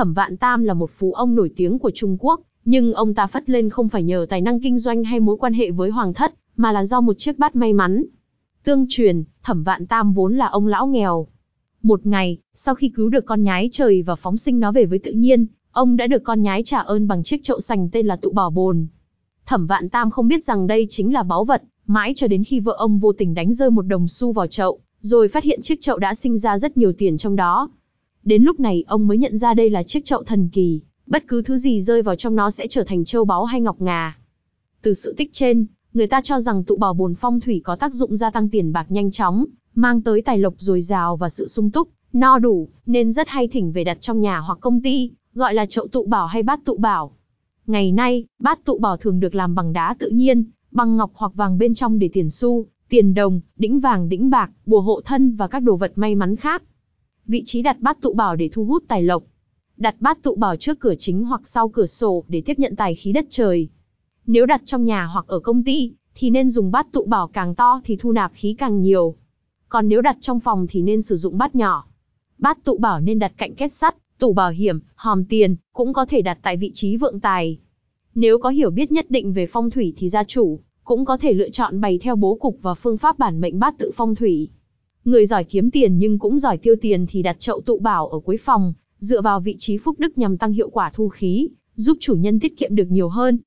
Thẩm Vạn Tam là một phú ông nổi tiếng của Trung Quốc, nhưng ông ta phất lên không phải nhờ tài năng kinh doanh hay mối quan hệ với hoàng thất, mà là do một chiếc bát may mắn. Tương truyền, Thẩm Vạn Tam vốn là ông lão nghèo. Một ngày, sau khi cứu được con nhái trời và phóng sinh nó về với tự nhiên, ông đã được con nhái trả ơn bằng chiếc chậu sành tên là tụ bảo bồn. Thẩm Vạn Tam không biết rằng đây chính là báu vật, mãi cho đến khi vợ ông vô tình đánh rơi một đồng xu vào chậu, rồi phát hiện chiếc chậu đã sinh ra rất nhiều tiền trong đó. Đến lúc này ông mới nhận ra đây là chiếc chậu thần kỳ, bất cứ thứ gì rơi vào trong nó sẽ trở thành châu báu hay ngọc ngà. Từ sự tích trên, người ta cho rằng tụ bảo bồn phong thủy có tác dụng gia tăng tiền bạc nhanh chóng, mang tới tài lộc dồi dào và sự sung túc, no đủ, nên rất hay thỉnh về đặt trong nhà hoặc công ty, gọi là chậu tụ bảo hay bát tụ bảo. Ngày nay, bát tụ bảo thường được làm bằng đá tự nhiên, bằng ngọc hoặc vàng bên trong để tiền xu, tiền đồng, đĩnh vàng đĩnh bạc, bùa hộ thân và các đồ vật may mắn khác. Vị trí đặt bát tụ bảo để thu hút tài lộc. Đặt bát tụ bảo trước cửa chính hoặc sau cửa sổ để tiếp nhận tài khí đất trời. Nếu đặt trong nhà hoặc ở công ty, thì nên dùng bát tụ bảo càng to thì thu nạp khí càng nhiều. Còn nếu đặt trong phòng thì nên sử dụng bát nhỏ. Bát tụ bảo nên đặt cạnh kết sắt, tủ bảo hiểm, hòm tiền, cũng có thể đặt tại vị trí vượng tài. Nếu có hiểu biết nhất định về phong thủy thì gia chủ, cũng có thể lựa chọn bày theo bố cục và phương pháp bản mệnh bát tự phong thủy. Người giỏi kiếm tiền nhưng cũng giỏi tiêu tiền thì đặt chậu tụ bảo ở cuối phòng, dựa vào vị trí phúc đức nhằm tăng hiệu quả thu khí, giúp chủ nhân tiết kiệm được nhiều hơn.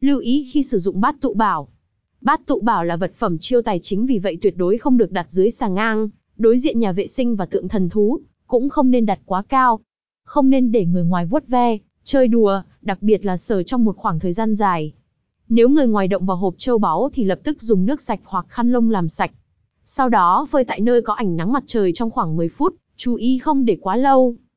Lưu ý khi sử dụng bát tụ bảo. Bát tụ bảo là vật phẩm chiêu tài chính vì vậy tuyệt đối không được đặt dưới sàng ngang, đối diện nhà vệ sinh và tượng thần thú, cũng không nên đặt quá cao. Không nên để người ngoài vuốt ve, chơi đùa, đặc biệt là sờ trong một khoảng thời gian dài. Nếu người ngoài động vào hộp châu báu thì lập tức dùng nước sạch hoặc khăn lông làm sạch. Sau đó phơi tại nơi có ảnh nắng mặt trời trong khoảng 10 phút, chú ý không để quá lâu.